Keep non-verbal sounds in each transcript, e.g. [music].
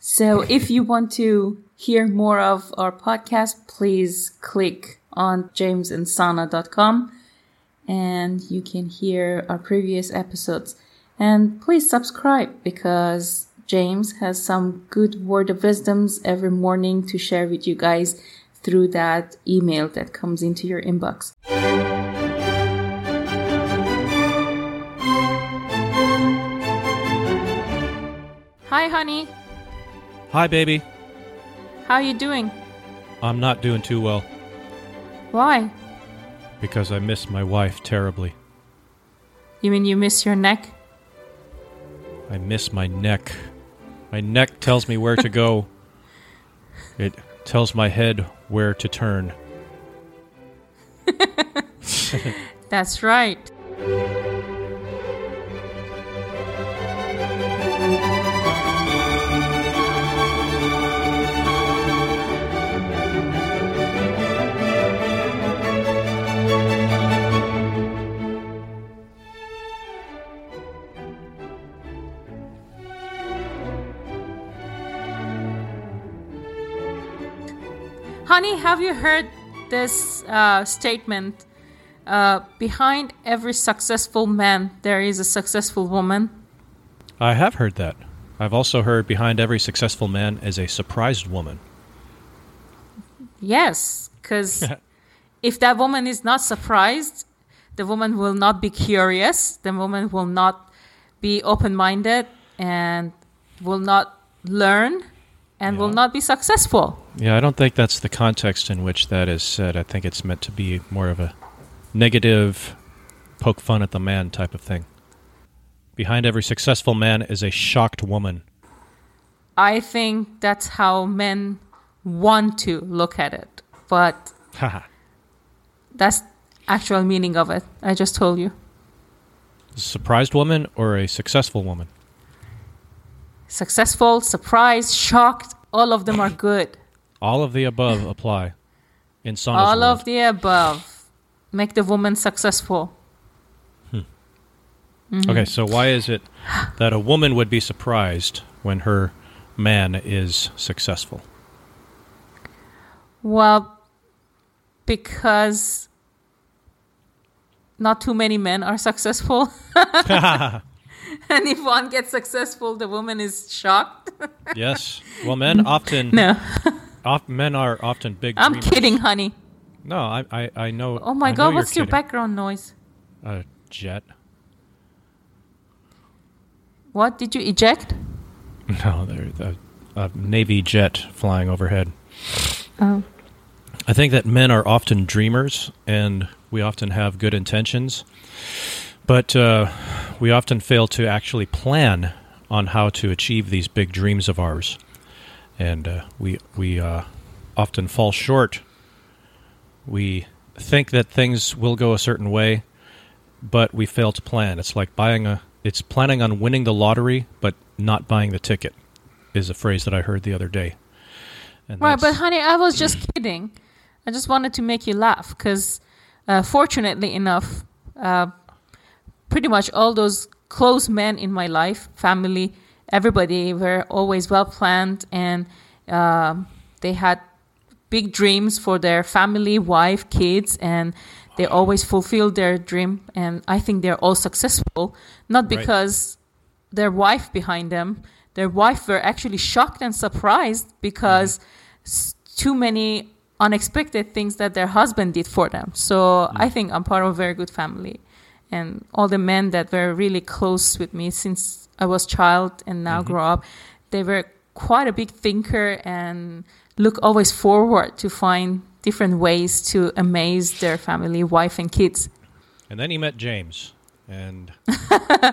So if you want to hear more of our podcast, please click on jamesandsana.com and you can hear our previous episodes. And please subscribe because James has some good word of wisdoms every morning to share with you guys through that email that comes into your inbox. Hi honey, Hi, baby. how are you doing? I'm not doing too well Why? because I miss my wife terribly. You mean you miss your neck? I miss my neck. My neck tells me where to go. [laughs] It tells my head where to turn. [laughs] That's right. Honey, have you heard this uh, statement? Uh, behind every successful man, there is a successful woman. I have heard that. I've also heard behind every successful man is a surprised woman. Yes, because [laughs] if that woman is not surprised, the woman will not be curious, the woman will not be open minded, and will not learn and will not be successful. Yeah, I don't think that's the context in which that is said. I think it's meant to be more of a negative, poke fun at the man type of thing. Behind every successful man is a shocked woman. I think that's how men want to look at it, but that's actual meaning of it. I just told you. A surprised woman or a successful woman? Successful, surprised, shocked, all of them are good. All of the above [laughs] apply in Sana's all world. of the above make the woman successful. Hmm. Mm-hmm. Okay, so why is it that a woman would be surprised when her man is successful? Well, because not too many men are successful. [laughs] [laughs] and if one gets successful, the woman is shocked. yes. Well, men often no, men are often big. I'm dreamers. kidding, honey. No, I I, I know. Oh my I god, what's your kidding. background noise? A jet? What did you eject? [laughs] No, there's a, a navy jet flying overhead. Oh. I think that men are often dreamers, and we often have good intentions, but uh, we often fail to actually plan on how to achieve these big dreams of ours, and uh, we we uh, often fall short. We think that things will go a certain way, but we fail to plan. It's like buying a. It's planning on winning the lottery, but not buying the ticket. Is a phrase that I heard the other day. And Right, but honey, I was just kidding. I just wanted to make you laugh because, uh, fortunately enough, uh, pretty much all those close men in my life, family, everybody were always well planned and um they had big dreams for their family, wife, kids, and they always fulfilled their dream. And I think they're all successful, not Right. because their wife behind them. Their wife were actually shocked and surprised because s- too many unexpected things that their husband did for them. So I think I'm part of a very good family. And all the men that were really close with me since I was child and now grow up, they were quite a big thinker and look always forward to find different ways to amaze their family, wife and kids. And then he met James, and [laughs]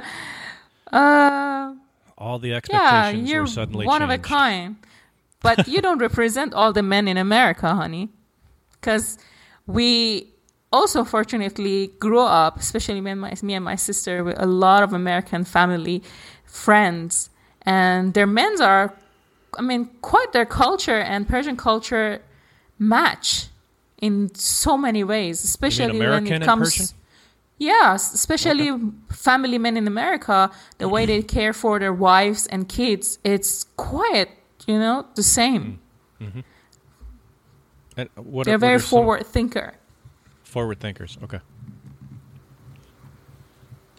Uh, all the yeah, expectations you're were suddenly one of a kind. But you don't represent all the men in America, honey. Because we also fortunately grew up, especially me and, my, me and my sister, with a lot of American family, friends. And their men's are, I mean, quite their culture and Persian culture match in so many ways, especially when it comes. Yes, especially family men in America, the way they care for their wives and kids, it's quite you know, the same. Mm-hmm. Mm-hmm. And what, They're what very forward thinker. Forward thinkers. Okay.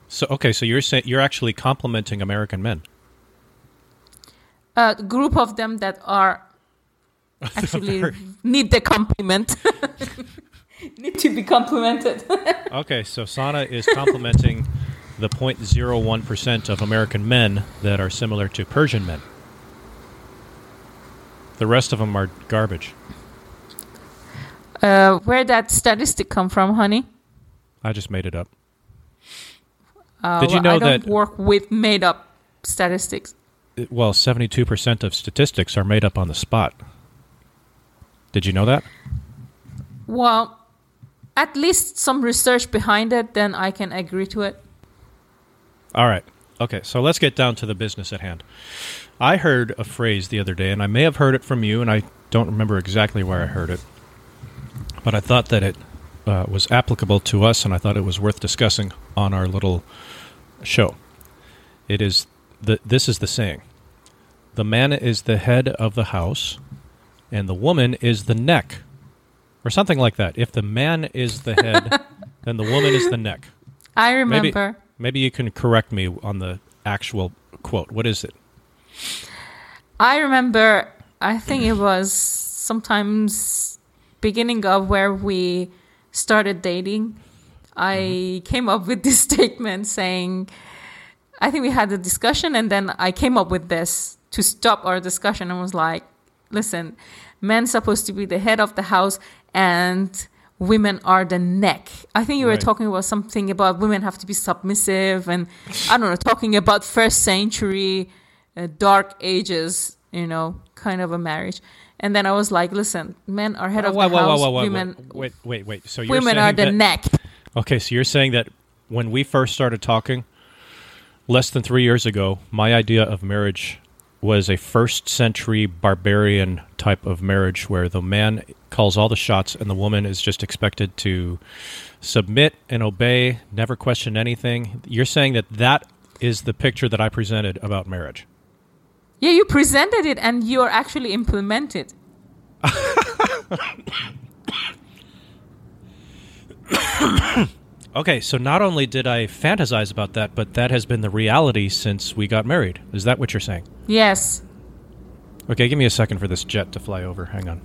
So okay, so you're saying you're actually complimenting American men. A group of them that are [laughs] actually need the compliment. [laughs] need to be complimented. [laughs] Okay, so Sana is complimenting the 0.01% of American men that are similar to Persian men. The rest of them are garbage. uh, where that statistic come from, honey? I just made it up. Uh, Did you well, know I don't that- work with made up statistics. Well, 72% of statistics are made up on the spot. Did you know that? Well, at least some research behind it, then I can agree to it. All right. Okay, so let's get down to the business at hand. I heard a phrase the other day, and I may have heard it from you, and I don't remember exactly where I heard it, but I thought that it uh, was applicable to us, and I thought it was worth discussing on our little show. It is the this is the saying: the man is the head of the house, and the woman is the neck, or something like that. If the man is the head, [laughs] then the woman is the neck. I Maybe- remember. Maybe you can correct me on the actual quote. What is it? I remember. I think it was sometimes beginning of where we started dating. I came up with this [laughs] statement saying, I think we had a discussion, and then I came up with this to stop our discussion and was like, listen, men supposed to be the head of the house and women are the neck. I think you were Right. talking about something about women have to be submissive and I don't know, talking about first century uh, dark ages, you know, kind of a marriage. And then I was like, listen, men are head of Whoa, the whoa, house, women Wait, wait, wait. So you're women are the that, neck. Okay, so you're saying that when we first started talking, less than three years ago, my idea of marriage was a first century barbarian type of marriage where the man calls all the shots and the woman is just expected to submit and obey, never question anything. You're saying that that is the picture that I presented about marriage. Yeah, you presented it and you're actually implemented. [laughs] [coughs] Okay, so not only did I fantasize about that, but that has been the reality since we got married. Is that what you're saying? Yes. Okay, give me a second for this jet to fly over. Hang on.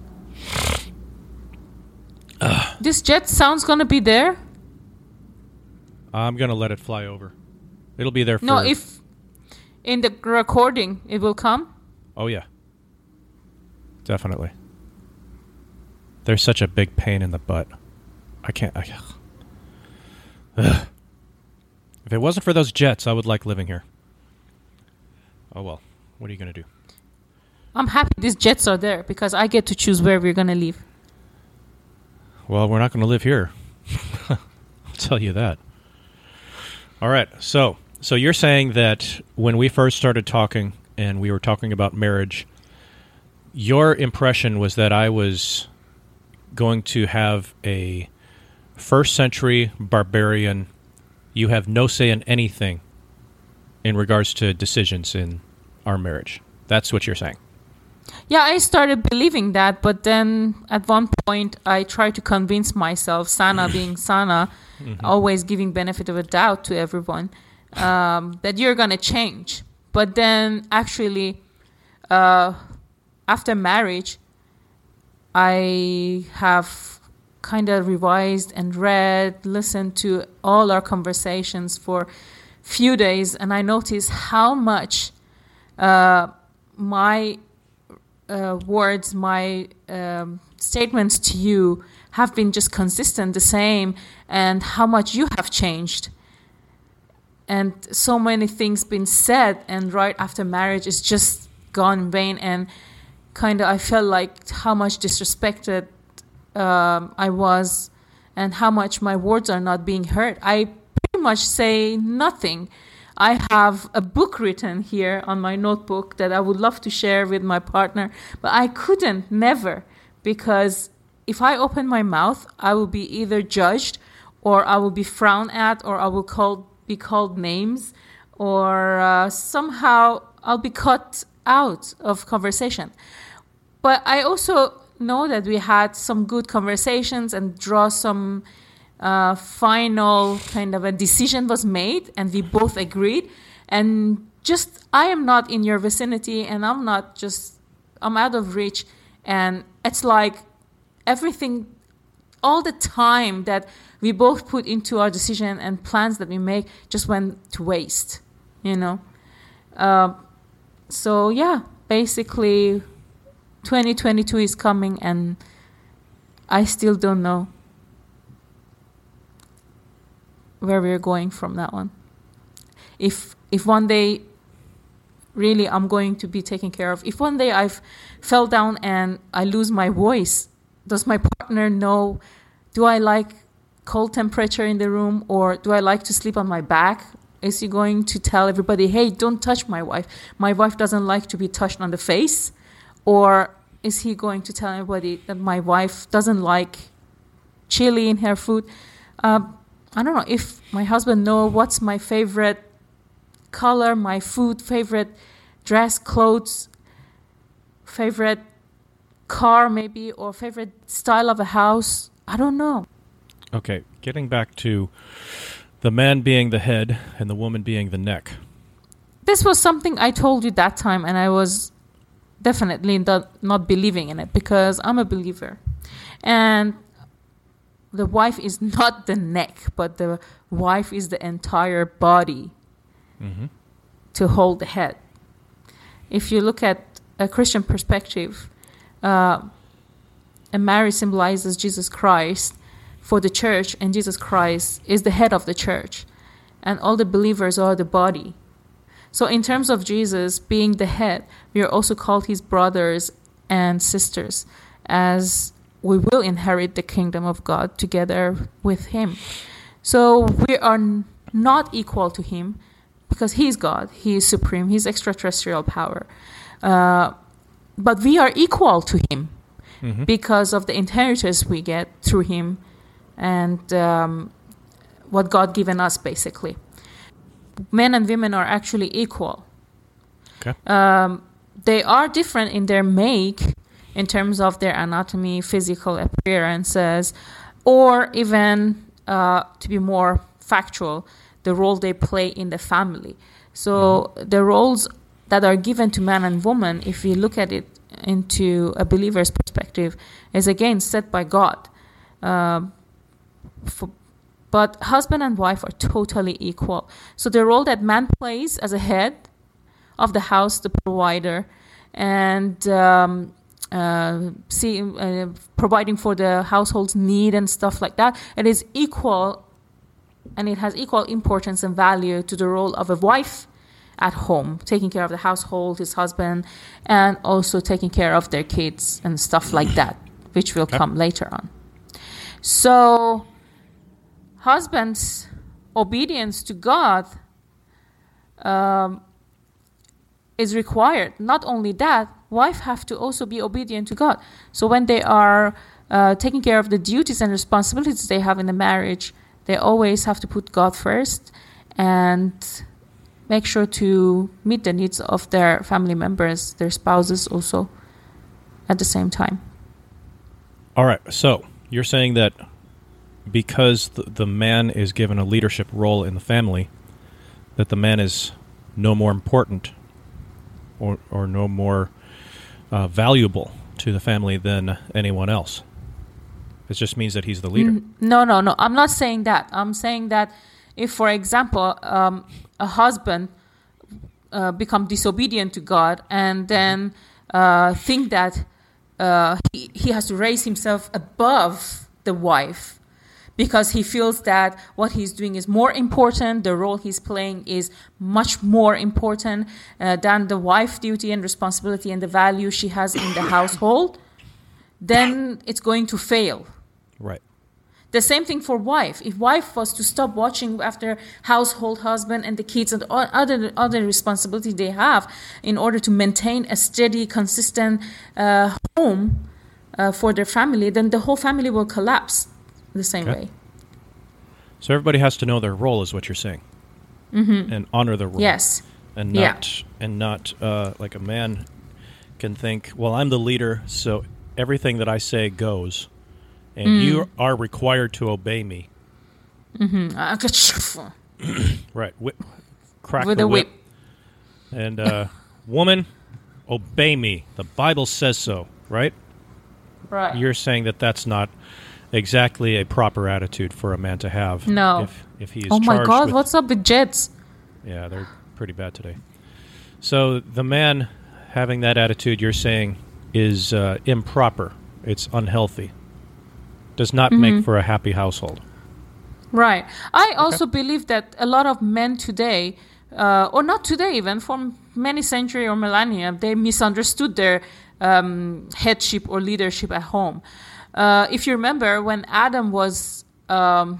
[sighs] This jet sounds gonna be there. I'm going to let it fly over. It'll be there for No, if in the recording it will come. Oh yeah. Definitely. They're such a big pain in the butt. I can't I, Ugh. If it wasn't for those jets, I would like living here. Oh well. What are you going to do? I'm happy these jets are there because I get to choose where we're gonna live. Well, we're not going to live here. [laughs] I'll tell you that. All right. So, so you're saying that when we first started talking and we were talking about marriage, your impression was that I was going to have a first century barbarian. You have no say in anything in regards to decisions in our marriage. That's what you're saying. Yeah, I started believing that, but then at one point I tried to convince myself, Sana [laughs] being Sana, always giving benefit of a doubt to everyone, um, that you're gonna change. But then actually, uh, after marriage, I have kind of revised and read, listened to all our conversations for few days, and I noticed how much uh, my uh, words, my um, statements to you have been just consistent, the same, and how much you have changed. And so many things been said, and right after marriage is just gone vain. And kind of, I felt like how much disrespected um, I was, and how much my words are not being heard. I pretty much say nothing. I have a book written here on my notebook that I would love to share with my partner, but I couldn't, never, because if I open my mouth, I will be either judged or I will be frowned at or I will be called names or uh, somehow I'll be cut out of conversation. But I also know that we had some good conversations and draw some uh, final kind of a decision was made, and we both agreed. And just I am not in your vicinity, and I'm not just I'm out of reach, and it's like everything, all the time that we both put into our decision and plans that we make just went to waste, you know. Uh, so yeah, basically, 2022 is coming, and I still don't know where we're going from that one. If if one day really I'm going to be taken care of. If one day I've fell down and I lose my voice, does my partner know do I like cold temperature in the room or do I like to sleep on my back? Is he going to tell everybody, "Hey, don't touch my wife. My wife doesn't like to be touched on the face?" Or is he going to tell everybody that my wife doesn't like chili in her food? Uh, I don't know if my husband know what's my favorite color, my food, favorite dress, clothes, favorite car, maybe, or favorite style of a house. I don't know. Okay, getting back to the man being the head and the woman being the neck. This was something I told you that time, and I was definitely not, not believing in it because I'm a believer. And the wife is not the neck, but the wife is the entire body mm-hmm. to hold the head. If you look at a Christian perspective, uh, and Mary symbolizes Jesus Christ for the church, and Jesus Christ is the head of the church, and all the believers are the body. So, in terms of Jesus being the head, we are also called his brothers and sisters, as we will inherit the kingdom of God together with him. So, we are not equal to him, because He's God, He is supreme, He's extraterrestrial power. Uh, but we are equal to Him mm-hmm. because of the inheritance we get through Him and um, what God given us, basically. Men and women are actually equal. Okay. Um, they are different in their make, in terms of their anatomy, physical appearances, or even uh, to be more factual, the role they play in the family. So mm-hmm. the roles that are given to man and woman, if we look at it into a believer's perspective, is again set by God. Uh, for, but husband and wife are totally equal. So the role that man plays as a head of the house, the provider, and um, uh, see, uh, providing for the household's need and stuff like that, it is equal and it has equal importance and value to the role of a wife at home, taking care of the household, his husband, and also taking care of their kids and stuff like that, which will come later on. So, husband's obedience to God um, is required. Not only that, wife have to also be obedient to God. So when they are uh, taking care of the duties and responsibilities they have in the marriage, they always have to put God first and make sure to meet the needs of their family members, their spouses also at the same time. All right. So you're saying that because the, the man is given a leadership role in the family, that the man is no more important or, or no more uh, valuable to the family than anyone else. It just means that he's the leader. No, no, no. I'm not saying that. I'm saying that if, for example, um, a husband uh, become disobedient to God and then uh, think that uh, he, he has to raise himself above the wife because he feels that what he's doing is more important, the role he's playing is much more important uh, than the wife duty and responsibility and the value she has in the household, then it's going to fail. Right. The same thing for wife. If wife was to stop watching after household, husband, and the kids and other other responsibility they have in order to maintain a steady, consistent uh, home uh, for their family, then the whole family will collapse the same okay. way. So everybody has to know their role, is what you're saying, mm-hmm. and honor their role. Yes. and Yeah. not and not uh, like a man can think. Well, I'm the leader, so everything that I say goes, and Mm. you are required to obey me. Uh, [coughs] Right? Whi crack With the whip, whip. and uh, woman, obey me. The Bible says so. Right? Right. You're saying that that's not exactly a proper attitude for a man to have. No. If if he is oh my God! with- What's up with jets? Yeah, they're pretty bad today. So the man having that attitude, you're saying, is uh, improper. It's unhealthy. Does not Mm-hmm. make for a happy household. Right. I also believe that a lot of men today, uh, or not today even, for many century or millennia, they misunderstood their um, headship or leadership at home. Uh, if you remember, when Adam was um,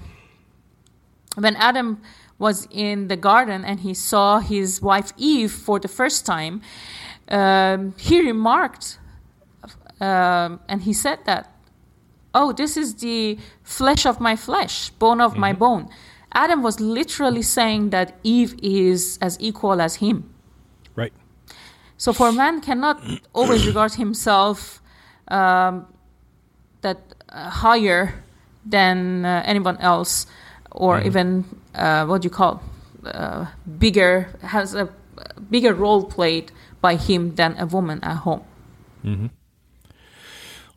when Adam was in the garden and he saw his wife Eve for the first time, um, he remarked um, and he said that oh, this is the flesh of my flesh, bone of my bone. Adam was literally saying that Eve is as equal as him. Right. So for man cannot always regard himself um, that uh, higher than uh, anyone else, or even uh, what do you call uh, bigger has a bigger role played by him than a woman at home.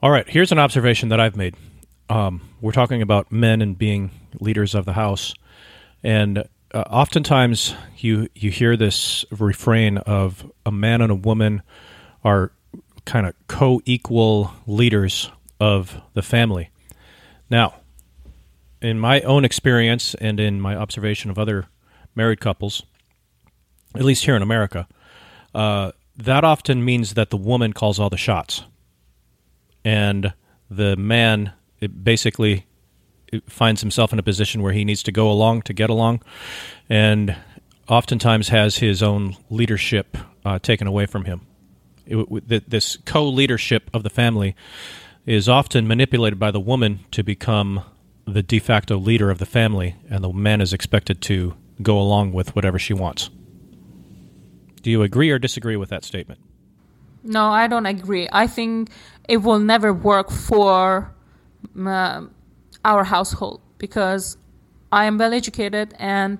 All right. Here's an observation that I've made. Um, we're talking about men and being leaders of the house, and uh, oftentimes you you hear this refrain of a man and a woman are kind of co-equal leaders of the family. Now, in my own experience and in my observation of other married couples, at least here in America, uh, that often means that the woman calls all the shots and the man basically finds himself in a position where he needs to go along to get along, and oftentimes has his own leadership uh, taken away from him. It, this co-leadership of the family is often manipulated by the woman to become the de facto leader of the family, and the man is expected to go along with whatever she wants. Do you agree or disagree with that statement? No, I don't agree. I think it will never work for um, our household because I am well educated and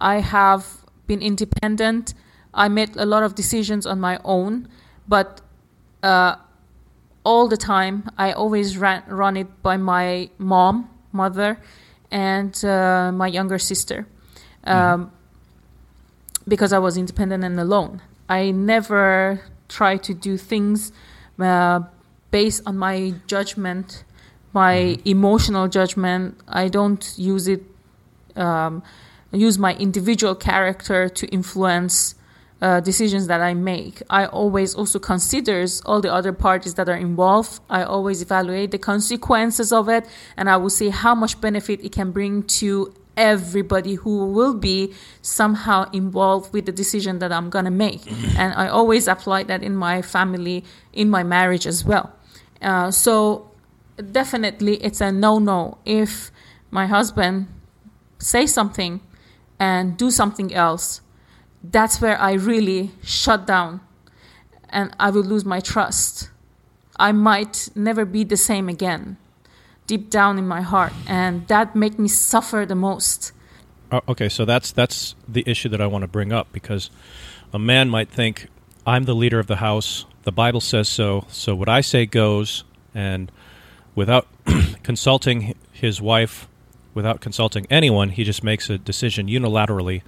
I have been independent. I made a lot of decisions on my own, but uh, all the time I always ran, run it by my mom, mother, and uh, my younger sister. Um, because I was independent and alone. I never try to do things uh, based on my judgment, my emotional judgment. I don't use it, um, use my individual character to influence uh, decisions that I make. I always also considers all the other parties that are involved. I always evaluate the consequences of it, and I will see how much benefit it can bring to everybody who will be somehow involved with the decision that I'm gonna make. and I always apply that in my family, in my marriage as well. Uh, so definitely, it's a no-no if my husband say something and do something else. That's where I really shut down, and I will lose my trust. I might never be the same again deep down in my heart and that make me suffer the most Uh, okay, so that's that's the issue that I want to bring up because a man might think I'm the leader of the house. The Bible says so, so what I say goes. And without [clears throat] consulting his wife, without consulting anyone, he just makes a decision unilaterally,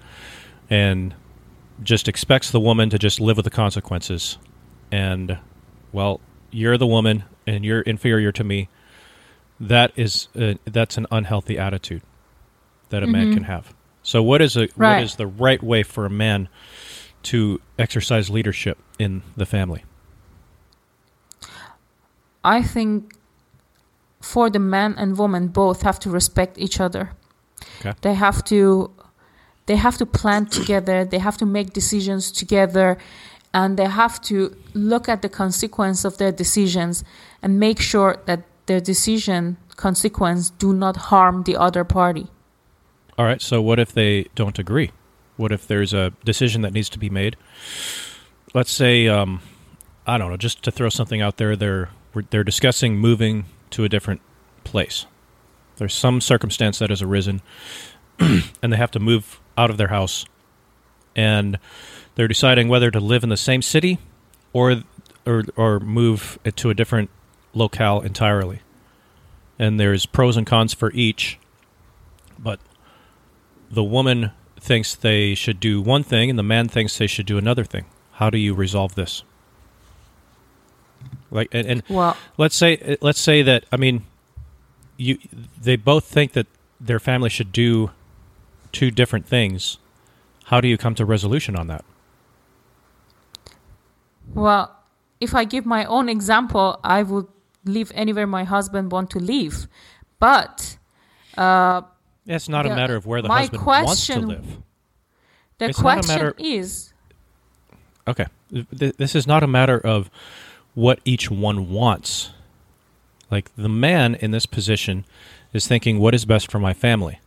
and just expects the woman to just live with the consequences. And well, you're the woman, and you're inferior to me. That is uh, that's an unhealthy attitude that a man can have. So what is a what Right. is the right way for a man to exercise leadership in the family? i think for the man and woman both have to respect each other Okay. they have to they have to plan together they have to make decisions together and they have to look at the consequence of their decisions and make sure that their decision consequence do not harm the other party All right. So what if they don't agree? What if there's a decision that needs to be made? Let's say, um, I don't know, just to throw something out there, they're they're discussing moving to a different place. There's some circumstance that has arisen, [clears throat] and they have to move out of their house, and they're deciding whether to live in the same city or or or move it to a different locale entirely. And there's pros and cons for each, but the woman thinks they should do one thing and the man thinks they should do another thing. How do you resolve this? Like and, and Well, let's say let's say that I mean you they both think that their family should do two different things. How do you come to resolution on that? well, if I give my own example, I would live anywhere my husband want to live. But uh, It's not a matter of where the husband wants to live. the It's question matter- is, Okay. Th- This is not a matter of what each one wants. Like the man in this position is thinking, what is best for my family?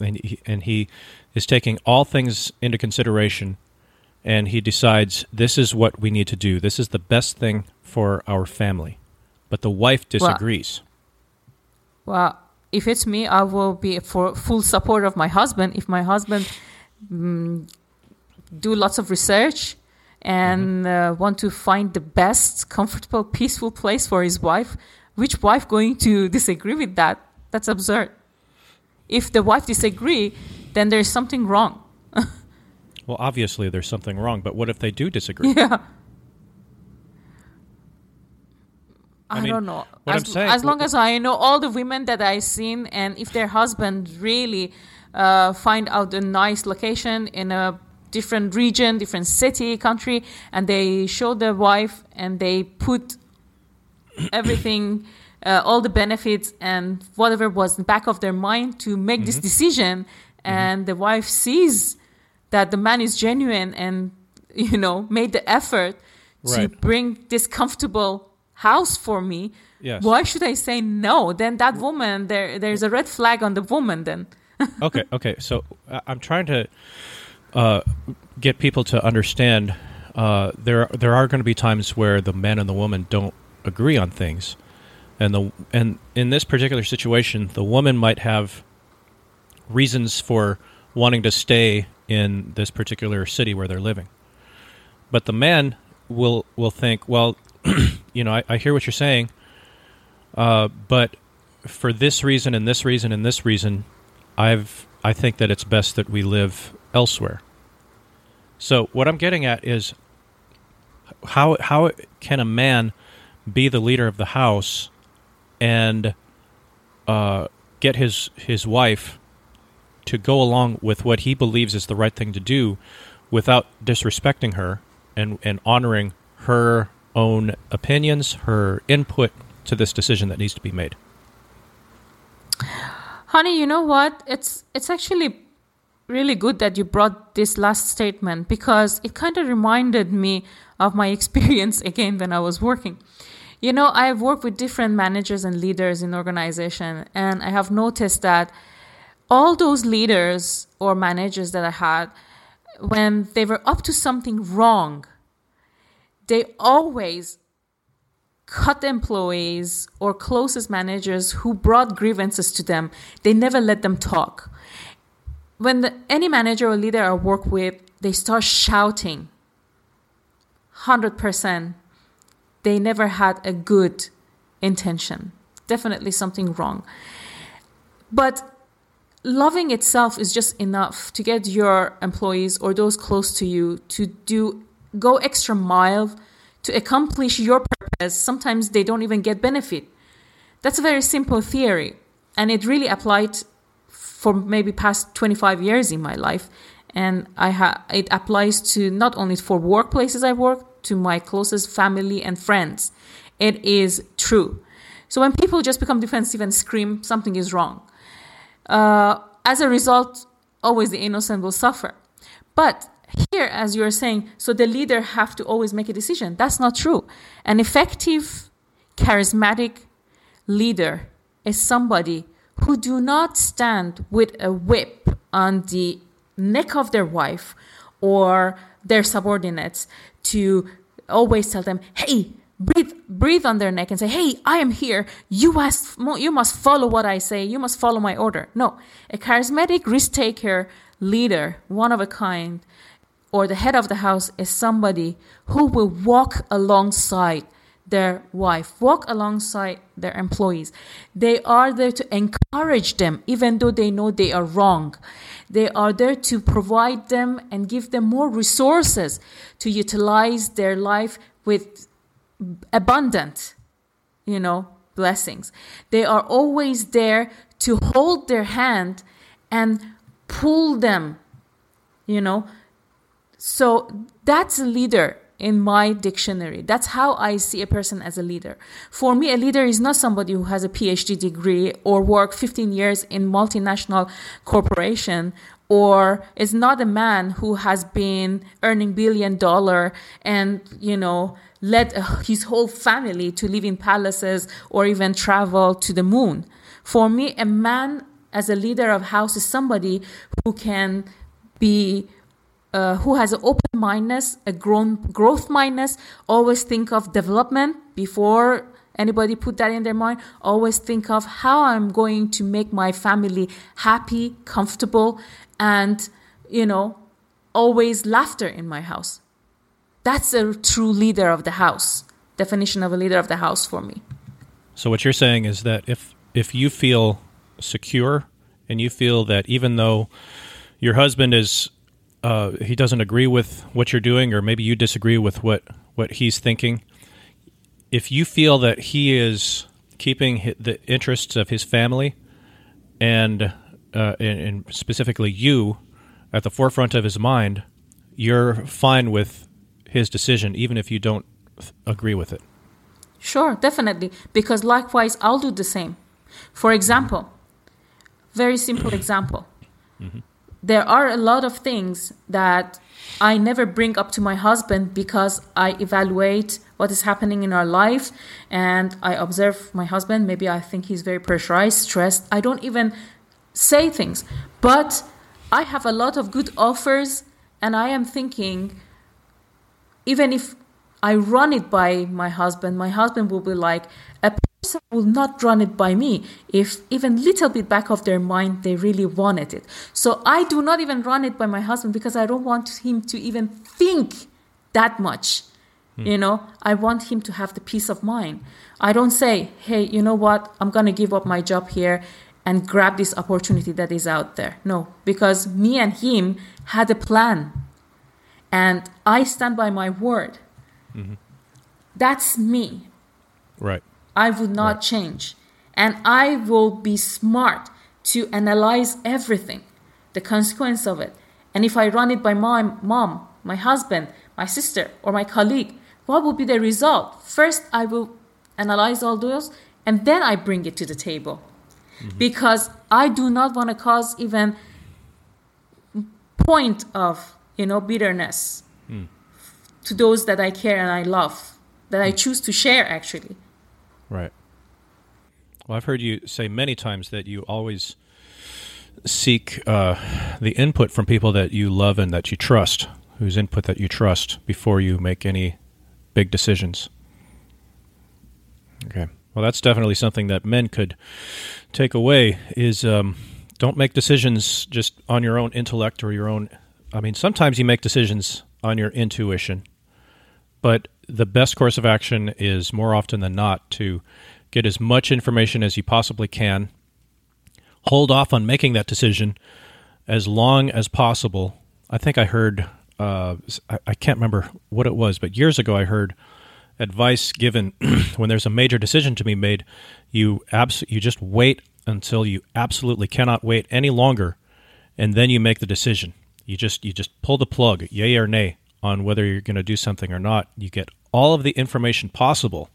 And he, and he is taking all things into consideration and he decides, this is what we need to do. This is the best thing for our family. But the wife disagrees. well, if it's me, I will be for full support of my husband. If my husband mm, do lots of research and uh, want to find the best, comfortable, peaceful place for his wife, which wife going to [laughs] disagree with that? That's absurd. If the wife disagree, then there's something wrong. [laughs] Well, obviously there's something wrong, but what if they do disagree? Yeah. I I, mean, don't know. what as, I'm saying- as long as I know all the women that I've seen, and if their husband really uh, find out a nice location in a different region, different city, country, and they show their wife and they put everything, uh, all the benefits and whatever was in the back of their mind to make Mm-hmm. this decision, and the wife sees that the man is genuine and you know made the effort to bring this comfortable house for me. Yes. Why should I say no? Then that woman, there, there's a red flag on the woman. Then [laughs] okay, okay. So I'm trying to uh, get people to understand uh, there there are going to be times where the man and the woman don't agree on things, and the and in this particular situation, the woman might have reasons for wanting to stay in this particular city where they're living, but the man will will think, well, [clears throat] you know, I, I hear what you're saying, uh, but for this reason and this reason and this reason, I've I think that it's best that we live elsewhere. So what I'm getting at is how how can a man be the leader of the house and uh, get his his wife to go along with what he believes is the right thing to do without disrespecting her and, and honoring her own opinions, her input to this decision that needs to be made. honey, you know what? It's it's actually really good that you brought this last statement because it kind of reminded me of my [laughs] experience again when I was working. You know, I have worked with different managers and leaders in organization and I have noticed that all those leaders or managers that I had when they were up to something wrong, they always cut employees or closest managers who brought grievances to them. They never let them talk. When the, any manager or leader I work with, they start shouting. 100%. They never had a good intention. Definitely something wrong. But loving itself is just enough to get your employees or those close to you to do go extra mile to accomplish your purpose sometimes they don't even get benefit that's a very simple theory and it really applied for maybe past 25 years in my life and i ha- it applies to not only for workplaces i work to my closest family and friends it is true so when people just become defensive and scream something is wrong uh, as a result, always the innocent will suffer. But here, as you're saying, so the leader have to always make a decision. That's not true. An effective, charismatic leader is somebody who do not stand with a whip on the neck of their wife or their subordinates to always tell them, hey, breathe breathe on their neck and say hey i am here. You must you must follow what i say. You must follow my order no. A charismatic risk taker leader one of a kind or the head of the house is somebody who will walk alongside their wife, walk alongside their employees. They are there to encourage them, even though they know they are wrong. They are there to provide them and give them more resources to utilize their life with abundant, you know, blessings. They are always there to hold their hand and pull them, you know. So that's a leader in my dictionary. That's how I see a person as a leader. For me, a leader is not somebody who has a PhD degree or worked 15 years in multinational corporation or is not a man who has been earning billion dollar and, you know, led his whole family to live in palaces or even travel to the moon. For me, a man as a leader of house is somebody who can be uh, who has an open mindedness, a grown, growth mindedness, always think of development before anybody put that in their mind. Always think of how I'm going to make my family happy, comfortable, and, you know, always laughter in my house. That's a true leader of the house. Definition of a leader of the house for me. So what you're saying is that if if you feel secure and you feel that even though your husband is uh, he doesn't agree with what you're doing, or maybe you disagree with what what he's thinking, if you feel that he is keeping the interests of his family and, uh, and, and specifically you at the forefront of his mind, you're fine with his decision, even if you don't agree with it. Sure, definitely. Because likewise, I'll do the same. For example, very simple example. Mm-hmm there are a lot of things that I never bring up to my husband because I evaluate what is happening in our life and I observe my husband. Maybe I think he's very pressurized, stressed. I don't even say things. But I have a lot of good offers and I am thinking, even if I run it by my husband, my husband will be like, person will not run it by me if even little bit back of their mind they really wanted it. So I do not even run it by my husband because I don't want him to even think that much. Hmm. You know, I want him to have the peace of mind. I don't say, hey, you know what, I'm going to give up my job here and grab this opportunity that is out there. No, because me and him had a plan and I stand by my word. Mm-hmm. That's me. Right. I would not right. change. And I will be smart to analyze everything, the consequence of it. And if I run it by my mom, my husband, my sister, or my colleague, what will be the result? First, I will analyze all those and then I bring it to the table. Mm-hmm. Because I do not want to cause even point of, you know, bitterness mm. to those that I care and I love, that I hmm. choose to share actually. Right. Well, I've heard you say many times that you always seek uh, the input from people that you love and that you trust, whose input that you trust before you make any big decisions. Okay. Well, that's definitely something that men could take away is um, don't make decisions just on your own intellect or your own. I mean, sometimes you make decisions on your intuition, but the best course of action is more often than not to get as much information as you possibly can. Hold off on making that decision as long as possible. I think I heard, uh, I, can't remember what it was, but years ago I heard advice given [clears throat] when there's a major decision to be made. You abs- you just wait until you absolutely cannot wait any longer, and then you make the decision. You just you just pull the plug, yay or nay on whether you're going to do something or not. You get all of the information possible.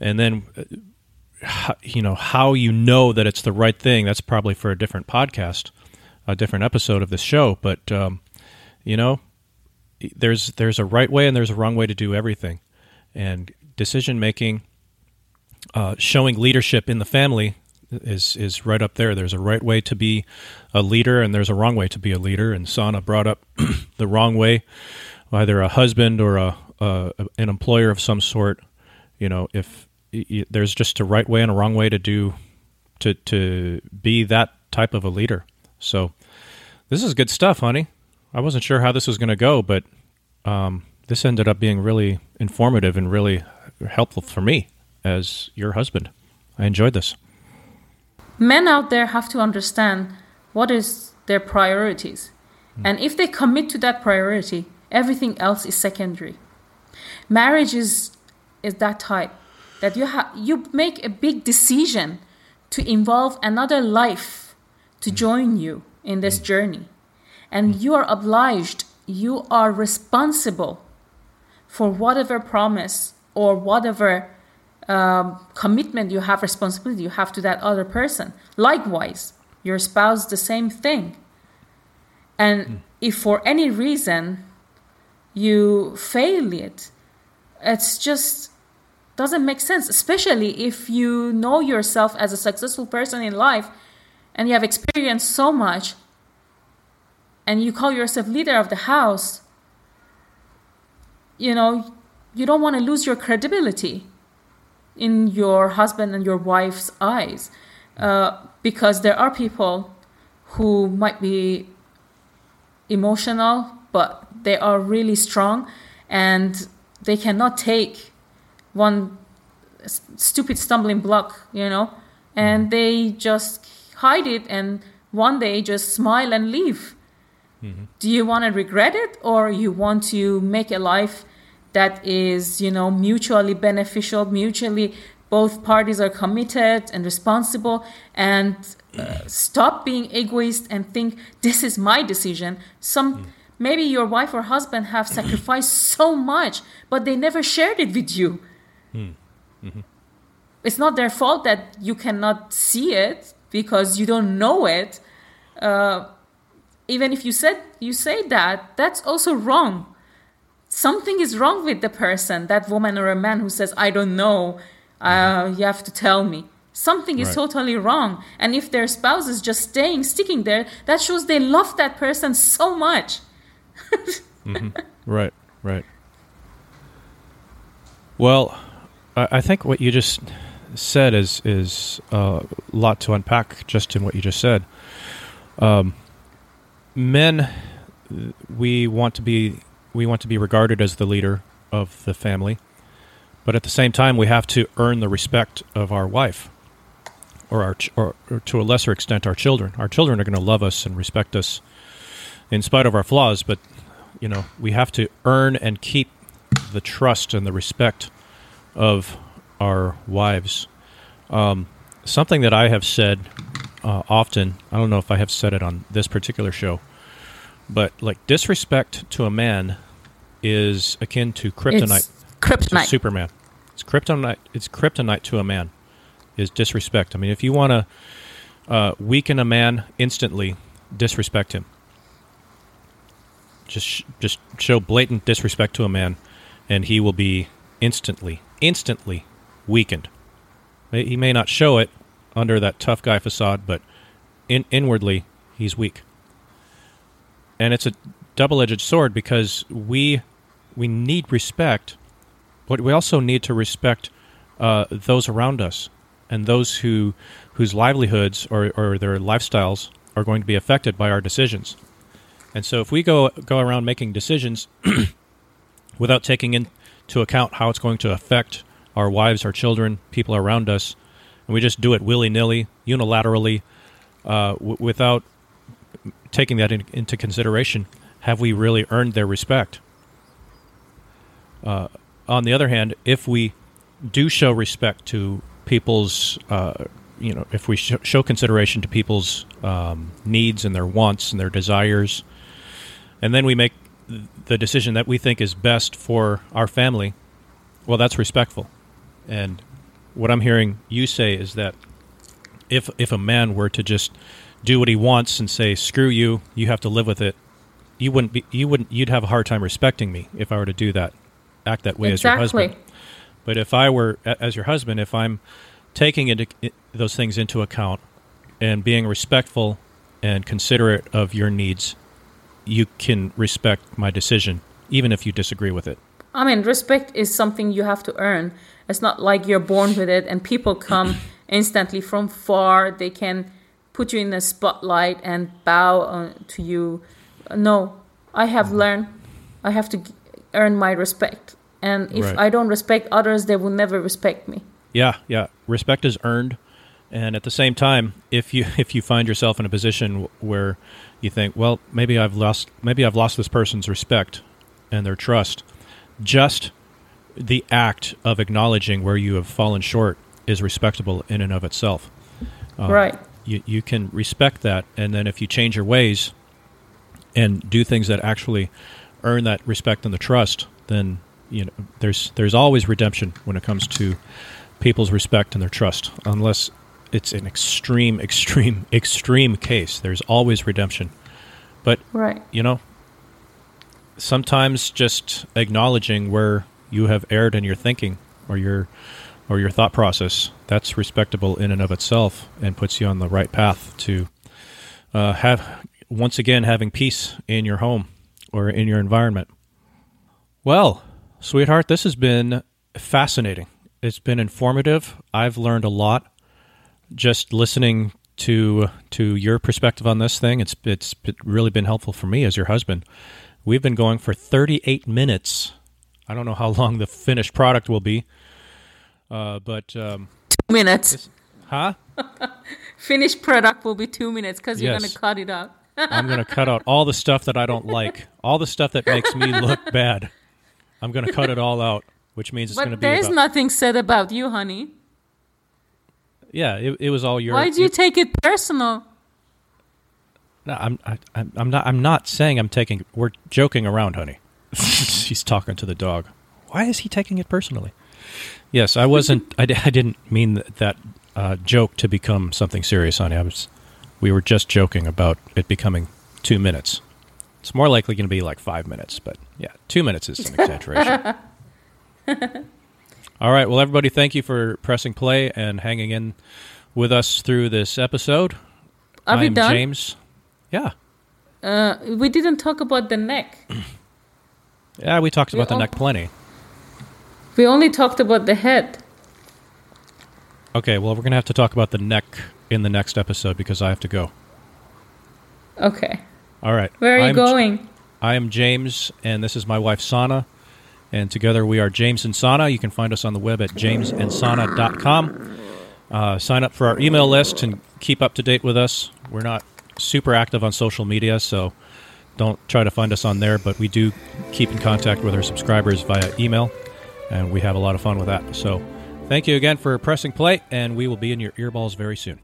And then, uh, you know, how you know that it's the right thing, that's probably for a different podcast, a different episode of this show. But, um, you know, there's, there's a right way and there's a wrong way to do everything. And decision making, uh, showing leadership in the family, is is right up there. There's a right way to be a leader, and there's a wrong way to be a leader. And Sana brought up [clears throat] the wrong way, either a husband or a, a an employer of some sort. You know, if y- there's just a right way and a wrong way to do to to be that type of a leader. So this is good stuff, honey. I wasn't sure how this was going to go, but um, this ended up being really informative and really helpful for me as your husband. I enjoyed this. Men out there have to understand what is their priorities. Hmm. And if they commit to that priority, everything else is secondary. Marriage is is that type that you have you make a big decision to involve another life to hmm. join you in this hmm. journey. And you are obliged, you are responsible for whatever promise or whatever um, commitment you have, responsibility you have to that other person. Likewise, your spouse, the same thing. And if for any reason you fail it, it's just doesn't make sense, especially if you know yourself as a successful person in life and you have experienced so much and you call yourself leader of the house. You know, you don't want to lose your credibility in your husband and your wife's eyes uh, because there are people who might be emotional but they are really strong and they cannot take one stupid stumbling block you know? And they just hide it and one day just smile and leave. Do you want to regret it or you want to make a life that is you know mutually beneficial mutually both parties are committed and responsible and uh, stop being egoist and think this is my decision. Some maybe your wife or husband have sacrificed [clears throat] so much but they never shared it with you. It's not their fault that you cannot see it because you don't know it. Uh, even if you said you say that that's also wrong something is wrong with the person that woman or a man who says i don't know uh, you have to tell me something is Right. totally wrong and if their spouse is just staying sticking there that shows they love that person so much [laughs] Right, right. Well, I, I think what you just said is is a lot to unpack just in what you just said. Um, men, we want to be we want to be regarded as the leader of the family, but at the same time, we have to earn the respect of our wife, or our ch- or, or to a lesser extent, our children. Our children are going to love us and respect us in spite of our flaws, but you know we have to earn and keep the trust and the respect of our wives. Um, something that I have said uh, often, I don't know if I have said it on this particular show, but like disrespect to a man is akin to kryptonite it's to kryptonite Superman. It's kryptonite. It's kryptonite to a man. Is disrespect. I mean, if you want to uh, weaken a man instantly, disrespect him. Just sh- just show blatant disrespect to a man, and he will be instantly, instantly weakened. He may not show it under that tough guy facade, but in- inwardly, he's weak. And it's a double-edged sword because we we need respect, but we also need to respect uh, those around us and those who whose livelihoods or, or their lifestyles are going to be affected by our decisions. And so, if we go go around making decisions [clears throat] without taking into account how it's going to affect our wives, our children, people around us, and we just do it willy nilly, unilaterally, uh, w- without taking that in, into consideration, have we really earned their respect? Uh, on the other hand, if we do show respect to people's, uh, you know, if we sh- show consideration to people's um, needs and their wants and their desires, and then we make the decision that we think is best for our family, well, that's respectful. And what I'm hearing you say is that if if a man were to just do what he wants and say screw you, you have to live with it, you wouldn't be you wouldn't you'd have a hard time respecting me if I were to do that, act that way as your husband. But if I were as your husband, if I'm taking into, those things into account and being respectful and considerate of your needs, you can respect my decision, even if you disagree with it. I mean, respect is something you have to earn. It's not like you're born with it and people come [clears throat] instantly from far. They can put you in the spotlight and bow uh, to you. No, I have Mm-hmm. learned I have to earn my respect. And if Right. I don't respect others, they will never respect me. Yeah, yeah. Respect is earned, and at the same time, if you [laughs] if you find yourself in a position where you think, well, maybe I've lost maybe I've lost this person's respect and their trust, just the act of acknowledging where you have fallen short is respectable in and of itself. Um, right. You you can respect that, and then if you change your ways and do things that actually earn that respect and the trust, then you know there's there's always redemption when it comes to people's respect and their trust. Unless it's an extreme, [laughs] extreme, extreme case, there's always redemption. But Right. you know, sometimes just acknowledging where you have erred in your thinking or your or your thought process that's respectable in and of itself and puts you on the right path to uh, have once again having peace in your home or in your environment. Well, sweetheart, this has been fascinating. It's been informative. I've learned a lot just listening to to your perspective on this thing. It's it's really been helpful for me as your husband. We've been going for 38 minutes. I don't know how long the finished product will be, uh, but um, Two minutes. huh? [laughs] Finished product will be two minutes because you're going to cut it out. [laughs] I'm going to cut out all the stuff that I don't like, all the stuff that makes me look [laughs] bad. I'm going to cut it all out, which means it's going to be there's about, nothing said about you, honey. yeah. It, it was all your. Why do you take it personal? No, I'm I, I'm I'm not I'm not saying I'm taking. We're joking around, honey. She's talking to the dog. Why is he taking it personally? Yes, I wasn't. I, I didn't mean that, that uh, joke to become something serious, honey. I was. We were just joking about it becoming two minutes. It's more likely going to be like five minutes, but yeah, two minutes is an exaggeration. [laughs] All right. Well, everybody, thank you for pressing play and hanging in with us through this episode. Are we I'm done? James. Yeah. Uh, we didn't talk about the neck. [clears throat] Yeah, we talked about the all- neck plenty. We only talked about the head. Okay, well, we're going to have to talk about the neck in the next episode because I have to go. Okay. All right. Where are you I'm, going? I am James, and this is my wife, Sana. And together we are James and Sana. You can find us on the web at jamesandsana.com. Uh, sign up for our email list and keep up to date with us. We're not super active on social media, so don't try to find us on there, but we do keep in contact with our subscribers via email, and we have a lot of fun with that. So thank you again for pressing play, and we will be in your earballs very soon.